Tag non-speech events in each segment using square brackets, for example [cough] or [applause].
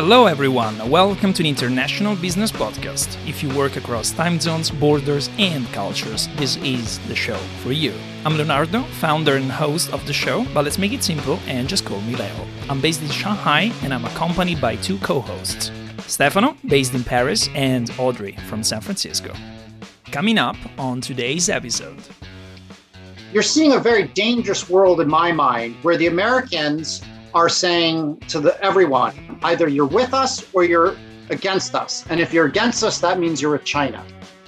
Hello, everyone. Welcome to the International Business Podcast. If you work across time zones, borders, and cultures, this is the show for you. I'm Leonardo, founder and host of the show, but let's make it simple and just call me Leo. I'm based in Shanghai and I'm accompanied by two co hosts Stefano, based in Paris, and Audrey from San Francisco. Coming up on today's episode. You're seeing a very dangerous world in my mind where the Americans are saying to the, everyone either you're with us or you're against us. And if you're against us, that means you're with China.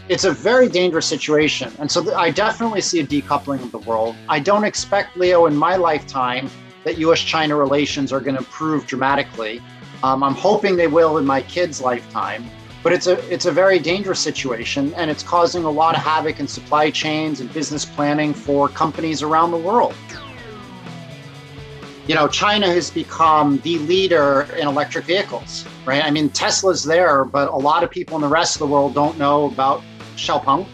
It's a very dangerous situation. And so I definitely see a decoupling of the world. I don't expect, Leo, in my lifetime, that US China relations are going to improve dramatically. Um, I'm hoping they will in my kids' lifetime. But it's a it's a very dangerous situation, and it's causing a lot of havoc in supply chains and business planning for companies around the world you know, China has become the leader in electric vehicles, right? I mean, Tesla's there, but a lot of people in the rest of the world don't know about Xiaopeng.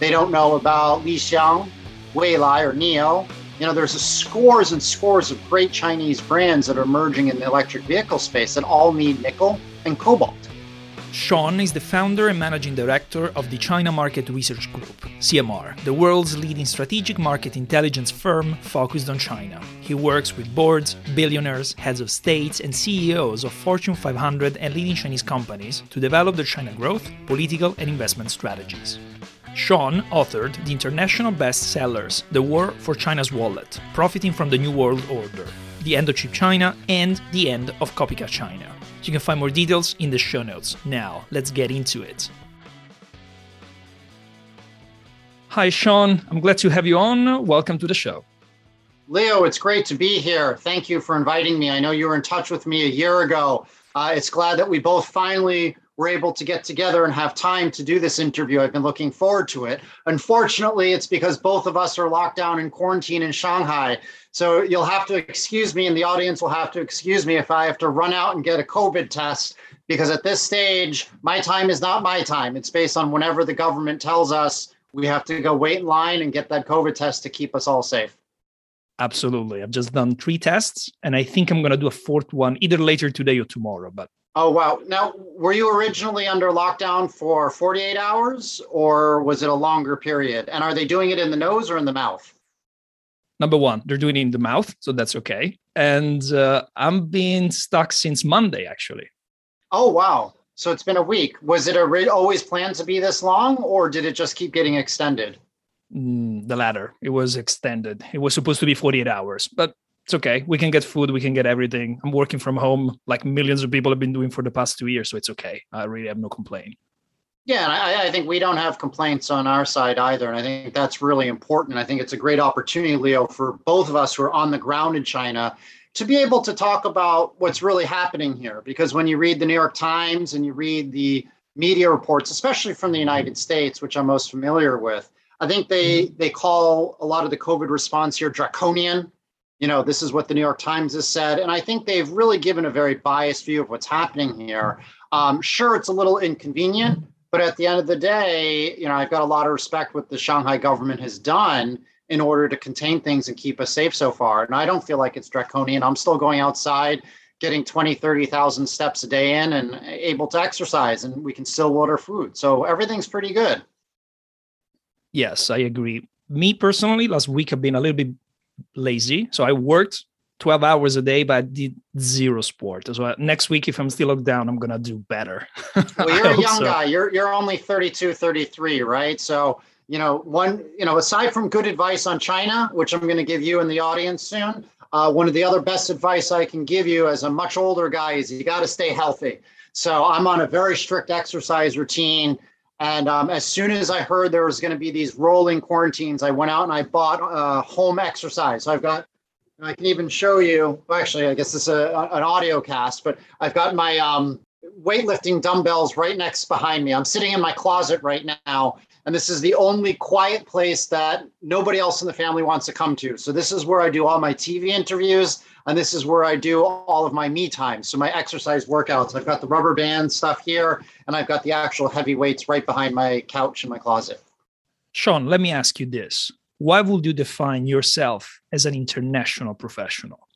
They don't know about Li Xiang, Weilai, or NIO. You know, there's scores and scores of great Chinese brands that are emerging in the electric vehicle space that all need nickel and cobalt. Shaun is the founder and managing director of the China Market Research Group, CMR, the world's leading strategic market intelligence firm focused on China. He works with boards, billionaires, heads of states, and CEOs of Fortune 500 and leading Chinese companies to develop their China growth, political, and investment strategies. Shaun authored the international bestsellers The War for China's Wallet, Profiting from the New World Order, The End of Cheap China, and The End of Copycat China. You can find more details in the show notes. Now, let's get into it. Hi, Shaun. I'm glad to have you on. Welcome to the show. Leo, it's great to be here. Thank you for inviting me. I know you were in touch with me a year ago. Uh, it's glad that we both finally were able to get together and have time to do this interview. I've been looking forward to it. Unfortunately, it's because both of us are locked down in quarantine in Shanghai. So you'll have to excuse me, and the audience will have to excuse me if I have to run out and get a COVID test, because at this stage, my time is not my time. It's based on whenever the government tells us we have to go wait in line and get that COVID test to keep us all safe. Absolutely. I've just done three tests, and I think I'm going to do a fourth one either later today or tomorrow. But Oh, wow. Now, were you originally under lockdown for 48 hours or was it a longer period? And are they doing it in the nose or in the mouth? Number one, they're doing it in the mouth, so that's okay. And uh, I'm being stuck since Monday, actually. Oh, wow. So it's been a week. Was it a, always planned to be this long or did it just keep getting extended? Mm, the latter. It was extended. It was supposed to be 48 hours, but it's okay. We can get food. We can get everything. I'm working from home like millions of people have been doing for the past two years. So it's okay. I really have no complaint. Yeah, and I, I, think we don't have complaints on our side either. And I think that's really important. I think it's a great opportunity, Leo, for both of us who are on the ground in China to be able to talk about what's really happening here. Because when you read the New York Times and you read the media reports, especially from the United States, which I'm most familiar with, I think they they call a lot of the COVID response here draconian you know, this is what the New York Times has said. And I think they've really given a very biased view of what's happening here. Um, sure, it's a little inconvenient, but at the end of the day, you know, I've got a lot of respect what the Shanghai government has done in order to contain things and keep us safe so far. And I don't feel like it's draconian. I'm still going outside, getting 20, 30,000 steps a day in and able to exercise, and we can still order food. So everything's pretty good. Yes, I agree. Me personally, last week I've been a little bit lazy. So I worked 12 hours a day, but I did zero sport. So next week, if I'm still locked down, I'm going to do better. well, [laughs] you're a young so. guy. You're, you're only 32, 33, right? So, you know, one, you know, aside from good advice on China, which I'm going to give you in the audience soon, uh, one of the other best advice I can give you as a much older guy is you got to stay healthy. So I'm on a very strict exercise routine. And um, as soon as I heard there was going to be these rolling quarantines, I went out and I bought uh, home exercise. So I've got, I can even show you. Actually, I guess this is a, an audio cast, but I've got my um, weightlifting dumbbells right next behind me. I'm sitting in my closet right now, and this is the only quiet place that nobody else in the family wants to come to. So this is where I do all my TV interviews and this is where I do all of my me time. So my exercise workouts. I've got the rubber band stuff here, and I've got the actual heavy weights right behind my couch in my closet. Shaun, let me ask you this. Why would you define yourself as an international professional?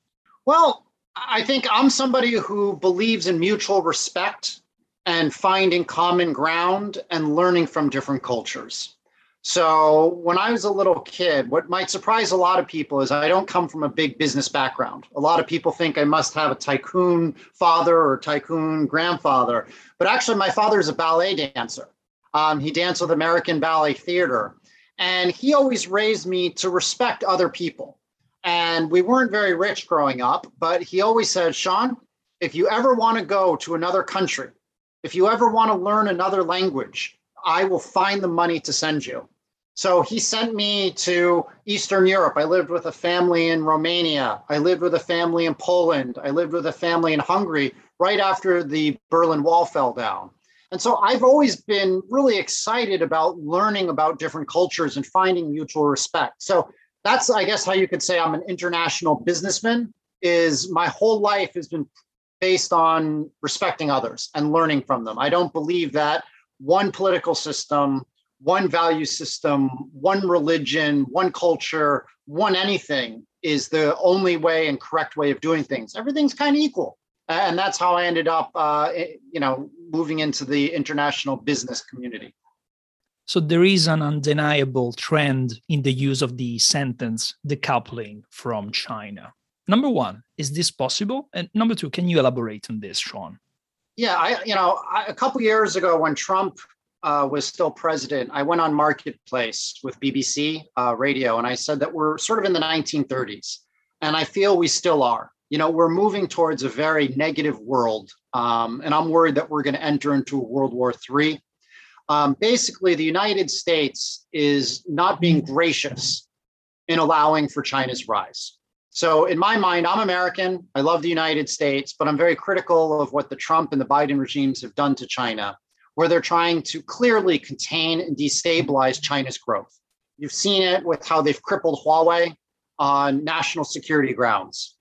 Well, I think I'm somebody who believes in mutual respect and finding common ground and learning from different cultures. So, when I was a little kid, what might surprise a lot of people is I don't come from a big business background. A lot of people think I must have a tycoon father or tycoon grandfather, but actually, my father is a ballet dancer. Um, he danced with American Ballet Theater, and he always raised me to respect other people. And we weren't very rich growing up, but he always said, Shaun, if you ever want to go to another country, if you ever want to learn another language, I will find the money to send you. So he sent me to Eastern Europe. I lived with a family in Romania. I lived with a family in Poland. I lived with a family in Hungary right after the Berlin Wall fell down. And so I've always been really excited about learning about different cultures and finding mutual respect. So that's, I guess, how you could say I'm an international businessman. Is my whole life has been based on respecting others and learning from them. I don't believe that one political system one value system, one religion, one culture, one anything is the only way and correct way of doing things. Everything's kind of equal. And that's how I ended up, uh, you know, moving into the international business community. So there is an undeniable trend in the use of the sentence decoupling from China. Number one, is this possible? And number two, can you elaborate on this, Shaun? Yeah, I, you know, I, a couple years ago when Trump uh, was still president, I went on Marketplace with BBC uh, Radio, and I said that we're sort of in the 1930s, and I feel we still are. You know, we're moving towards a very negative world, um, and I'm worried that we're going to enter into a World War III. Um, basically, the United States is not being gracious in allowing for China's rise. So, in my mind, I'm American. I love the United States, but I'm very critical of what the Trump and the Biden regimes have done to China where they're trying to clearly contain and destabilize China's growth. You've seen it with how they've crippled Huawei on national security grounds.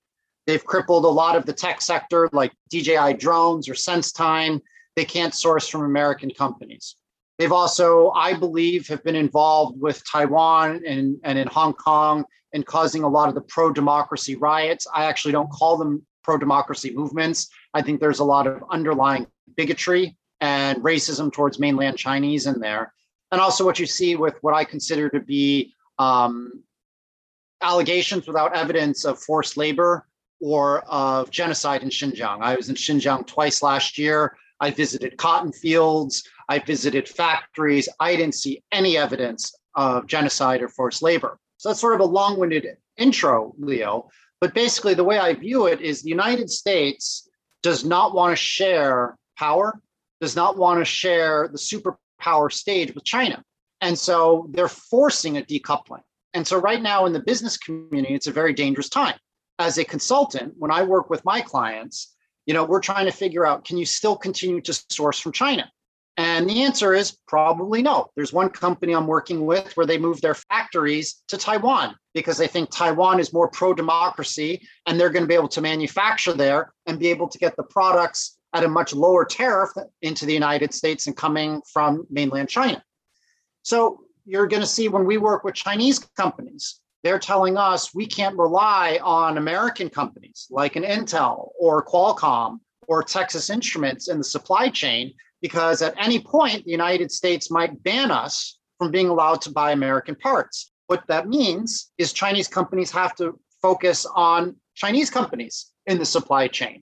They've crippled a lot of the tech sector, like DJI drones or SenseTime. They can't source from American companies. They've also, I believe, have been involved with Taiwan and, and in Hong Kong and causing a lot of the pro democracy riots. I actually don't call them pro democracy movements. I think there's a lot of underlying bigotry and racism towards mainland Chinese in there. And also what you see with what I consider to be um, allegations without evidence of forced labor or of genocide in Xinjiang. I was in Xinjiang twice last year. I visited cotton fields. I visited factories. I didn't see any evidence of genocide or forced labor. So that's sort of a long winded intro, Leo. But basically, the way I view it is the United States does not want to share power does not want to share the superpower stage with China. And so they're forcing a decoupling. And so, right now in the business community, it's a very dangerous time. As a consultant, when I work with my clients, you know, we're trying to figure out can you still continue to source from China? And the answer is probably no. There's one company I'm working with where they moved their factories to Taiwan because they think Taiwan is more pro democracy and they're going to be able to manufacture there and be able to get the products at a much lower tariff into the United States and coming from mainland China. So you're going to see when we work with Chinese companies, they're telling us we can't rely on American companies like an Intel or Qualcomm or Texas Instruments in the supply chain because at any point the United States might ban us from being allowed to buy American parts. What that means is Chinese companies have to focus on Chinese companies in the supply chain.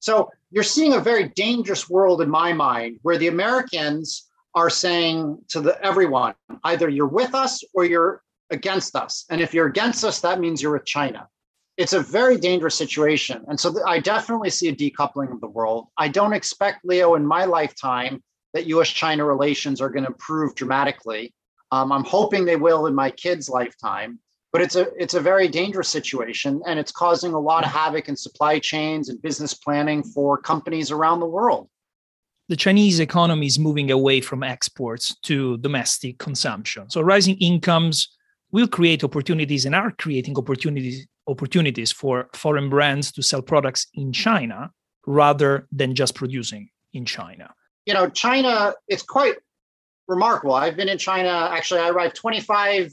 So you're seeing a very dangerous world in my mind where the Americans are saying to the everyone, either you're with us or you're against us. And if you're against us, that means you're with China. It's a very dangerous situation. And so I definitely see a decoupling of the world. I don't expect, Leo, in my lifetime, that US China relations are going to improve dramatically. Um, I'm hoping they will in my kids' lifetime but it's a it's a very dangerous situation and it's causing a lot of havoc in supply chains and business planning for companies around the world the chinese economy is moving away from exports to domestic consumption so rising incomes will create opportunities and are creating opportunities opportunities for foreign brands to sell products in china rather than just producing in china you know china it's quite remarkable i've been in china actually i arrived 25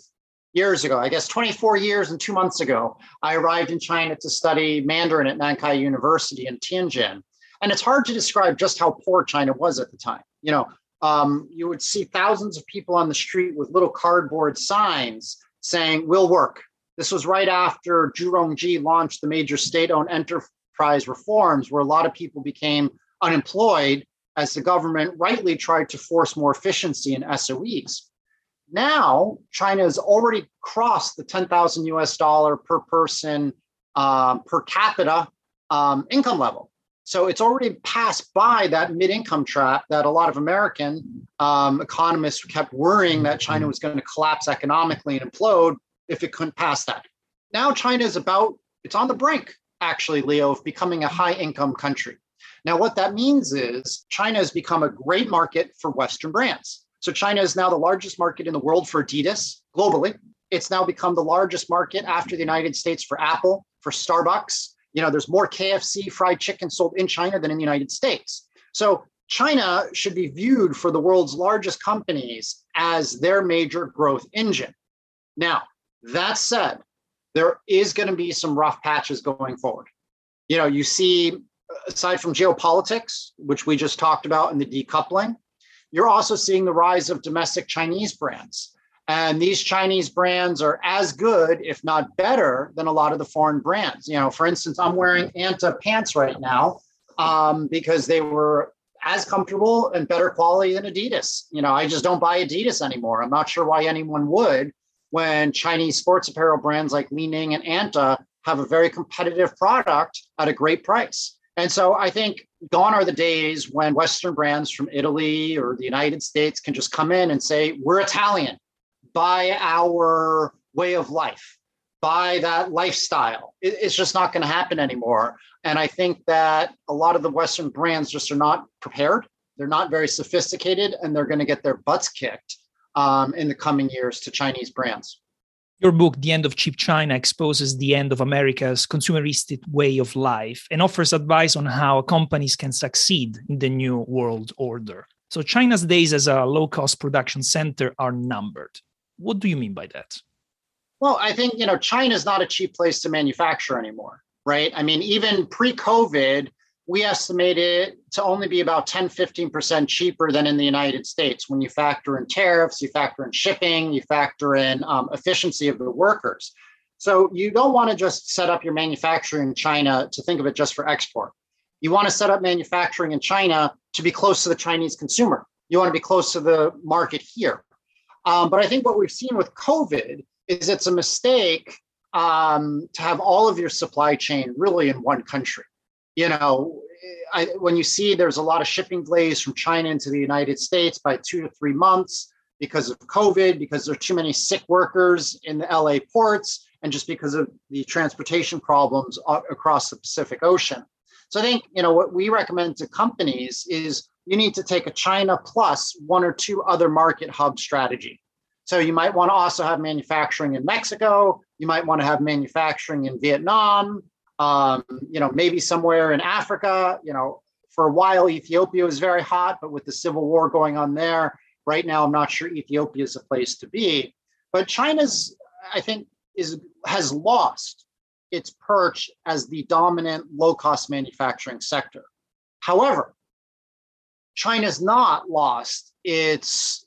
years ago, I guess 24 years and two months ago, I arrived in China to study Mandarin at Nankai University in Tianjin. And it's hard to describe just how poor China was at the time. You know, um, you would see thousands of people on the street with little cardboard signs saying, We'll work. This was right after Zhu Rongji launched the major state owned enterprise reforms, where a lot of people became unemployed as the government rightly tried to force more efficiency in SOEs. Now, China has already crossed the 10,000 US dollar per person um, per capita um, income level. So it's already passed by that mid income trap that a lot of American um, economists kept worrying that China was going to collapse economically and implode if it couldn't pass that. Now, China is about, it's on the brink, actually, Leo, of becoming a high income country. Now, what that means is China has become a great market for Western brands. So China is now the largest market in the world for Adidas globally. It's now become the largest market after the United States for Apple, for Starbucks. You know, there's more KFC fried chicken sold in China than in the United States. So China should be viewed for the world's largest companies as their major growth engine. Now, that said, there is going to be some rough patches going forward. You know, you see, aside from geopolitics, which we just talked about in the decoupling, you're also seeing the rise of domestic Chinese brands. And these Chinese brands are as good, if not better, than a lot of the foreign brands. You know, for instance, I'm wearing Anta pants right now um, because they were as comfortable and better quality than Adidas. You know, I just don't buy Adidas anymore. I'm not sure why anyone would when Chinese sports apparel brands like Li-Ning and Anta have a very competitive product at a great price. And so I think gone are the days when Western brands from Italy or the United States can just come in and say, we're Italian, buy our way of life, buy that lifestyle. It's just not going to happen anymore. And I think that a lot of the Western brands just are not prepared. They're not very sophisticated and they're going to get their butts kicked um, in the coming years to Chinese brands. Your book, The End of Cheap China, exposes the end of America's consumeristic way of life and offers advice on how companies can succeed in the new world order. So, China's days as a low cost production center are numbered. What do you mean by that? Well, I think, you know, China is not a cheap place to manufacture anymore, right? I mean, even pre COVID, we estimate it to only be about 10, 15% cheaper than in the United States when you factor in tariffs, you factor in shipping, you factor in um, efficiency of the workers. So you don't want to just set up your manufacturing in China to think of it just for export. You want to set up manufacturing in China to be close to the Chinese consumer. You want to be close to the market here. Um, but I think what we've seen with COVID is it's a mistake um, to have all of your supply chain really in one country you know, I, when you see there's a lot of shipping delays from China into the United States by two to three months because of COVID, because there are too many sick workers in the LA ports, and just because of the transportation problems across the Pacific Ocean. So I think you know what we recommend to companies is you need to take a China plus one or two other market hub strategy. So you might want to also have manufacturing in Mexico. You might want to have manufacturing in Vietnam um, you know, maybe somewhere in Africa. You know, for a while Ethiopia was very hot, but with the civil war going on there, right now I'm not sure Ethiopia is a place to be. But China's, I think, is has lost its perch as the dominant low-cost manufacturing sector. However, China's not lost its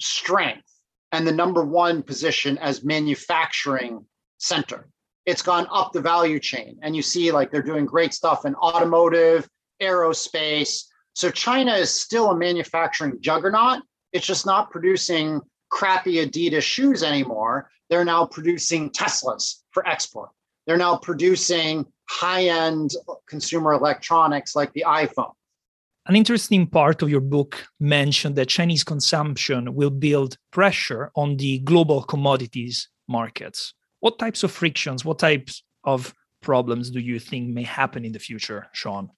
strength and the number one position as manufacturing center it's gone up the value chain. And you see, like, they're doing great stuff in automotive, aerospace. So China is still a manufacturing juggernaut. It's just not producing crappy Adidas shoes anymore. They're now producing Teslas for export. They're now producing high end consumer electronics like the iPhone. An interesting part of your book mentioned that Chinese consumption will build pressure on the global commodities markets. What types of frictions, what types of problems do you think may happen in the future, Shaun?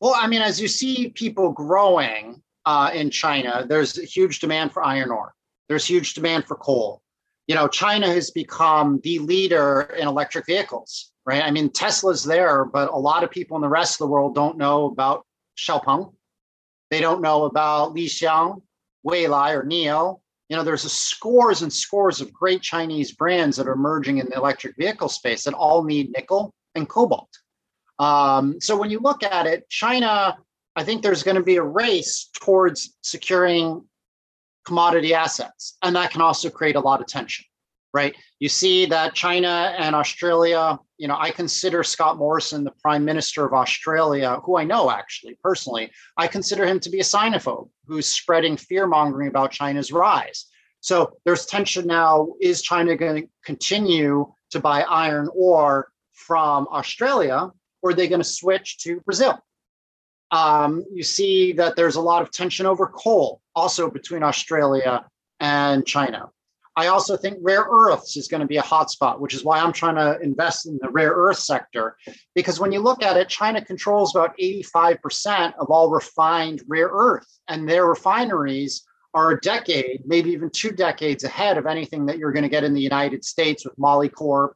Well, I mean, as you see people growing uh, in China, there's a huge demand for iron ore. There's huge demand for coal. You know, China has become the leader in electric vehicles, right? I mean, Tesla's there, but a lot of people in the rest of the world don't know about Xiaopeng. They don't know about Li Xiang, Weilai, or NIO. You know, there's scores and scores of great Chinese brands that are emerging in the electric vehicle space that all need nickel and cobalt. Um, so when you look at it, China, I think there's going to be a race towards securing commodity assets, and that can also create a lot of tension right? You see that China and Australia, you know, I consider Scott Morrison the prime minister of Australia, who I know actually personally. I consider him to be a xenophobe who's spreading fear mongering about China's rise. So there's tension now. Is China going to continue to buy iron ore from Australia, or are they going to switch to Brazil? Um, you see that there's a lot of tension over coal, also between Australia and China. I also think rare earths is going to be a hotspot, which is why I'm trying to invest in the rare earth sector. Because when you look at it, China controls about 85% of all refined rare earth, and their refineries are a decade, maybe even two decades ahead of anything that you're going to get in the United States with Molycorp,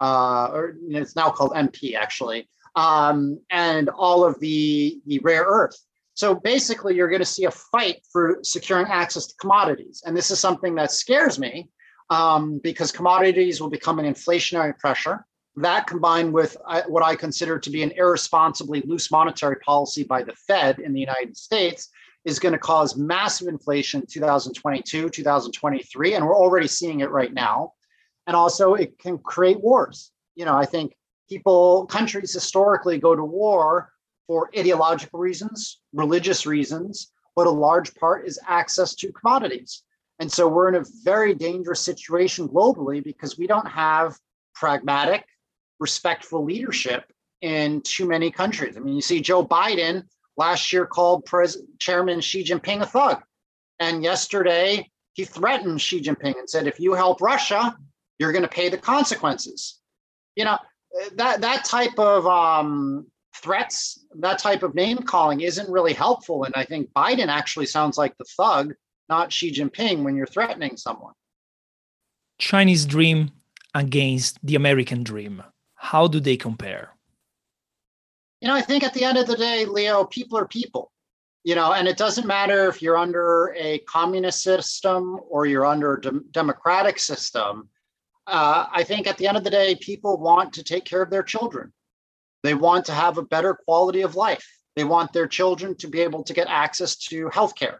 uh, or you know, it's now called MP actually, um, and all of the, the rare earth. So basically, you're going to see a fight for securing access to commodities. And this is something that scares me um, because commodities will become an inflationary pressure. That combined with uh, what I consider to be an irresponsibly loose monetary policy by the Fed in the United States is going to cause massive inflation in 2022, 2023. And we're already seeing it right now. And also, it can create wars. You know, I think people, countries historically go to war for ideological reasons, religious reasons, but a large part is access to commodities. And so we're in a very dangerous situation globally because we don't have pragmatic, respectful leadership in too many countries. I mean, you see Joe Biden last year called Pres- Chairman Xi Jinping a thug. And yesterday he threatened Xi Jinping and said, if you help Russia, you're going to pay the consequences. You know, that that type of um, threats, that type of name calling isn't really helpful. And I think Biden actually sounds like the thug, not Xi Jinping, when you're threatening someone. Chinese dream against the American dream. How do they compare? You know, I think at the end of the day, Leo, people are people. You know, and it doesn't matter if you're under a communist system or you're under a de- democratic system. Uh, I think at the end of the day, people want to take care of their children. They want to have a better quality of life. They want their children to be able to get access to healthcare.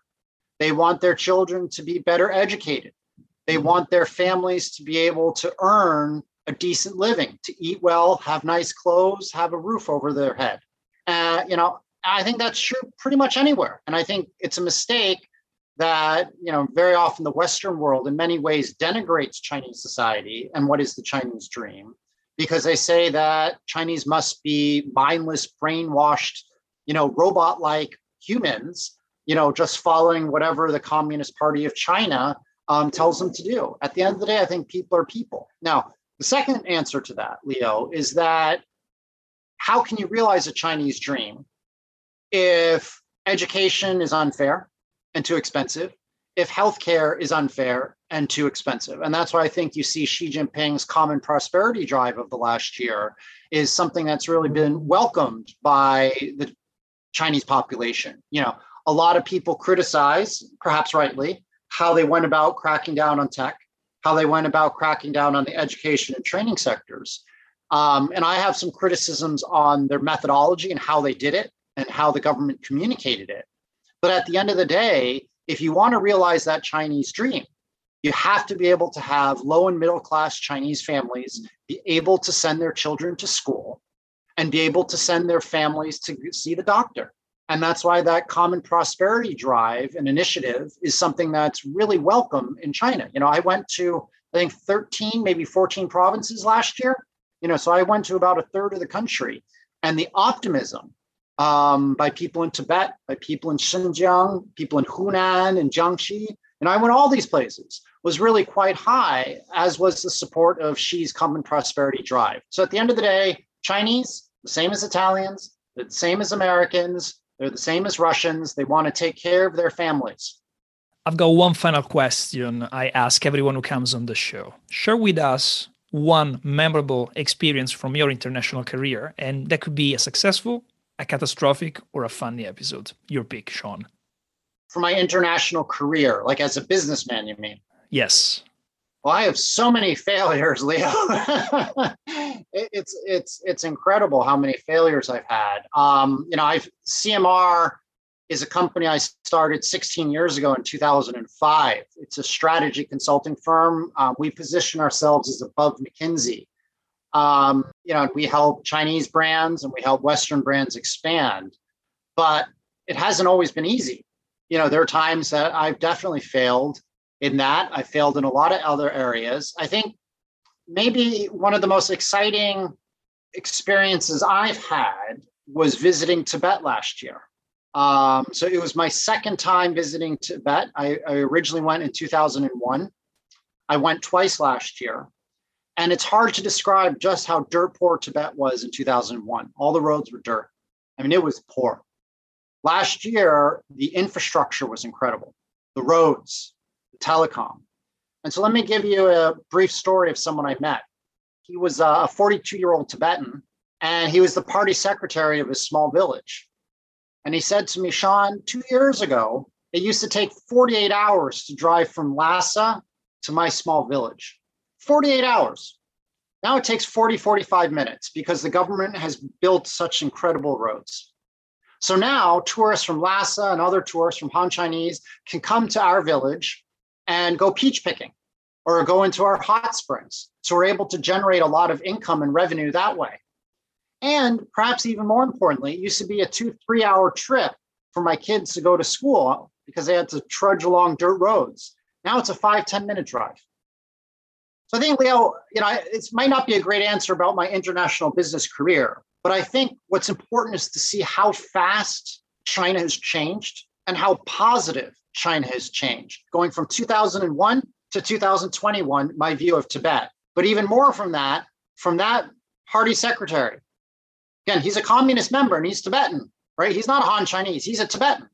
They want their children to be better educated. They want their families to be able to earn a decent living, to eat well, have nice clothes, have a roof over their head. Uh, you know, I think that's true pretty much anywhere. And I think it's a mistake that, you know, very often the Western world in many ways denigrates Chinese society and what is the Chinese dream because they say that Chinese must be mindless, brainwashed, you know, robot like humans, you know, just following whatever the Communist Party of China um, tells them to do. At the end of the day, I think people are people. Now, the second answer to that, Leo, is that how can you realize a Chinese dream if education is unfair and too expensive, if healthcare is unfair and too expensive. And that's why I think you see Xi Jinping's common prosperity drive of the last year is something that's really been welcomed by the Chinese population. You know, a lot of people criticize, perhaps rightly, how they went about cracking down on tech, how they went about cracking down on the education and training sectors. Um, and I have some criticisms on their methodology and how they did it and how the government communicated it. But at the end of the day, if you want to realize that Chinese dream, you have to be able to have low and middle class Chinese families be able to send their children to school and be able to send their families to see the doctor. And that's why that common prosperity drive and initiative is something that's really welcome in China. You know, I went to, I think, 13, maybe 14 provinces last year. You know, so I went to about a third of the country. And the optimism um, by people in Tibet, by people in Xinjiang, people in Hunan and Jiangxi. And I went all these places was really quite high, as was the support of Xi's common prosperity drive. So at the end of the day, Chinese, the same as Italians, the same as Americans, they're the same as Russians. They want to take care of their families. I've got one final question I ask everyone who comes on the show. Share with us one memorable experience from your international career, and that could be a successful a catastrophic or a funny episode? Your pick, Shaun. for my international career, like as a businessman, you mean? Yes. Well, I have so many failures, Leo. [laughs] it's it's it's incredible how many failures I've had. Um, you know, I've CMR is a company I started 16 years ago in 2005. It's a strategy consulting firm. Um, we position ourselves as above McKinsey. Um, you know, we help Chinese brands and we help Western brands expand, but it hasn't always been easy. You know, there are times that I've definitely failed in that. I failed in a lot of other areas. I think maybe one of the most exciting experiences I've had was visiting Tibet last year. Um, so it was my second time visiting Tibet. I, I originally went in 2001. I went twice last year. And it's hard to describe just how dirt poor Tibet was in 2001. All the roads were dirt. I mean, it was poor. Last year, the infrastructure was incredible the roads, telecom. And so let me give you a brief story of someone I met. He was a 42 year old Tibetan, and he was the party secretary of his small village. And he said to me, Shaun, two years ago, it used to take 48 hours to drive from Lhasa to my small village. 48 hours. Now it takes 40, 45 minutes because the government has built such incredible roads. So now tourists from Lhasa and other tourists from Han Chinese can come to our village and go peach picking or go into our hot springs. So we're able to generate a lot of income and revenue that way. And perhaps even more importantly, it used to be a two, three hour trip for my kids to go to school because they had to trudge along dirt roads. Now it's a five ten minute drive. So I think, Leo, you know, it might not be a great answer about my international business career, but I think what's important is to see how fast China has changed and how positive China has changed, going from 2001 to 2021, my view of Tibet. But even more from that, from that party secretary. Again, he's a communist member and he's Tibetan, right? He's not Han Chinese, he's a Tibetan.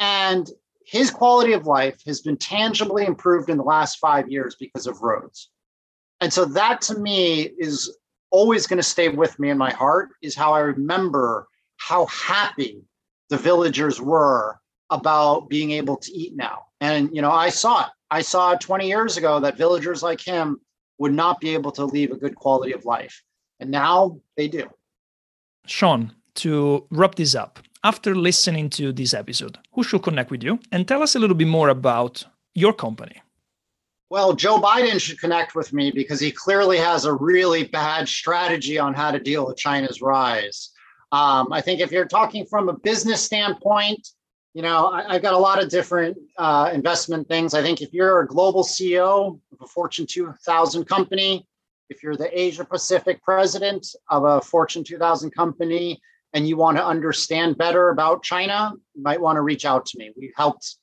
And his quality of life has been tangibly improved in the last five years because of roads. And so that to me is always going to stay with me in my heart is how I remember how happy the villagers were about being able to eat now. And, you know, I saw it. I saw 20 years ago that villagers like him would not be able to leave a good quality of life. And now they do. Shaun, to wrap this up, after listening to this episode, who should connect with you? And tell us a little bit more about your company. Well, Joe Biden should connect with me because he clearly has a really bad strategy on how to deal with China's rise. Um, I think if you're talking from a business standpoint, you know, I, have got a lot of different uh, investment things. I think if you're a global CEO of a Fortune 2000 company, if you're the Asia Pacific president of a Fortune 2000 company, and you want to understand better about China, you might want to reach out to me. We helped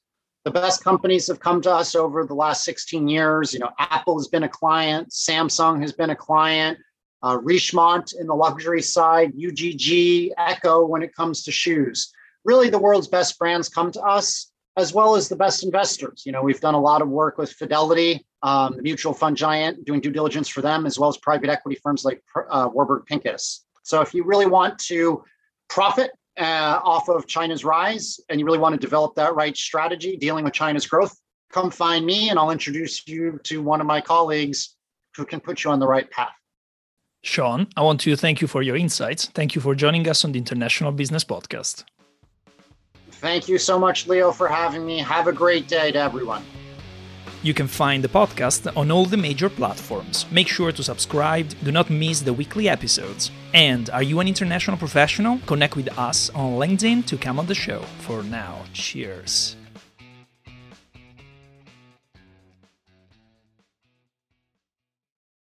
the best companies have come to us over the last 16 years. You know, Apple has been a client, Samsung has been a client, uh, Richemont in the luxury side, UGG, ECCO when it comes to shoes. Really, the world's best brands come to us, as well as the best investors. You know, we've done a lot of work with Fidelity, um, the mutual fund giant, doing due diligence for them, as well as private equity firms like uh, Warburg Pincus. So, if you really want to profit uh, off of China's rise and you really want to develop that right strategy dealing with China's growth, come find me and I'll introduce you to one of my colleagues who can put you on the right path. Shaun, I want to thank you for your insights. Thank you for joining us on the International Business Podcast. Thank you so much, Leo, for having me. Have a great day to everyone. You can find the podcast on all the major platforms. Make sure to subscribe, do not miss the weekly episodes. And are you an international professional? Connect with us on LinkedIn to come on the show. For now, cheers.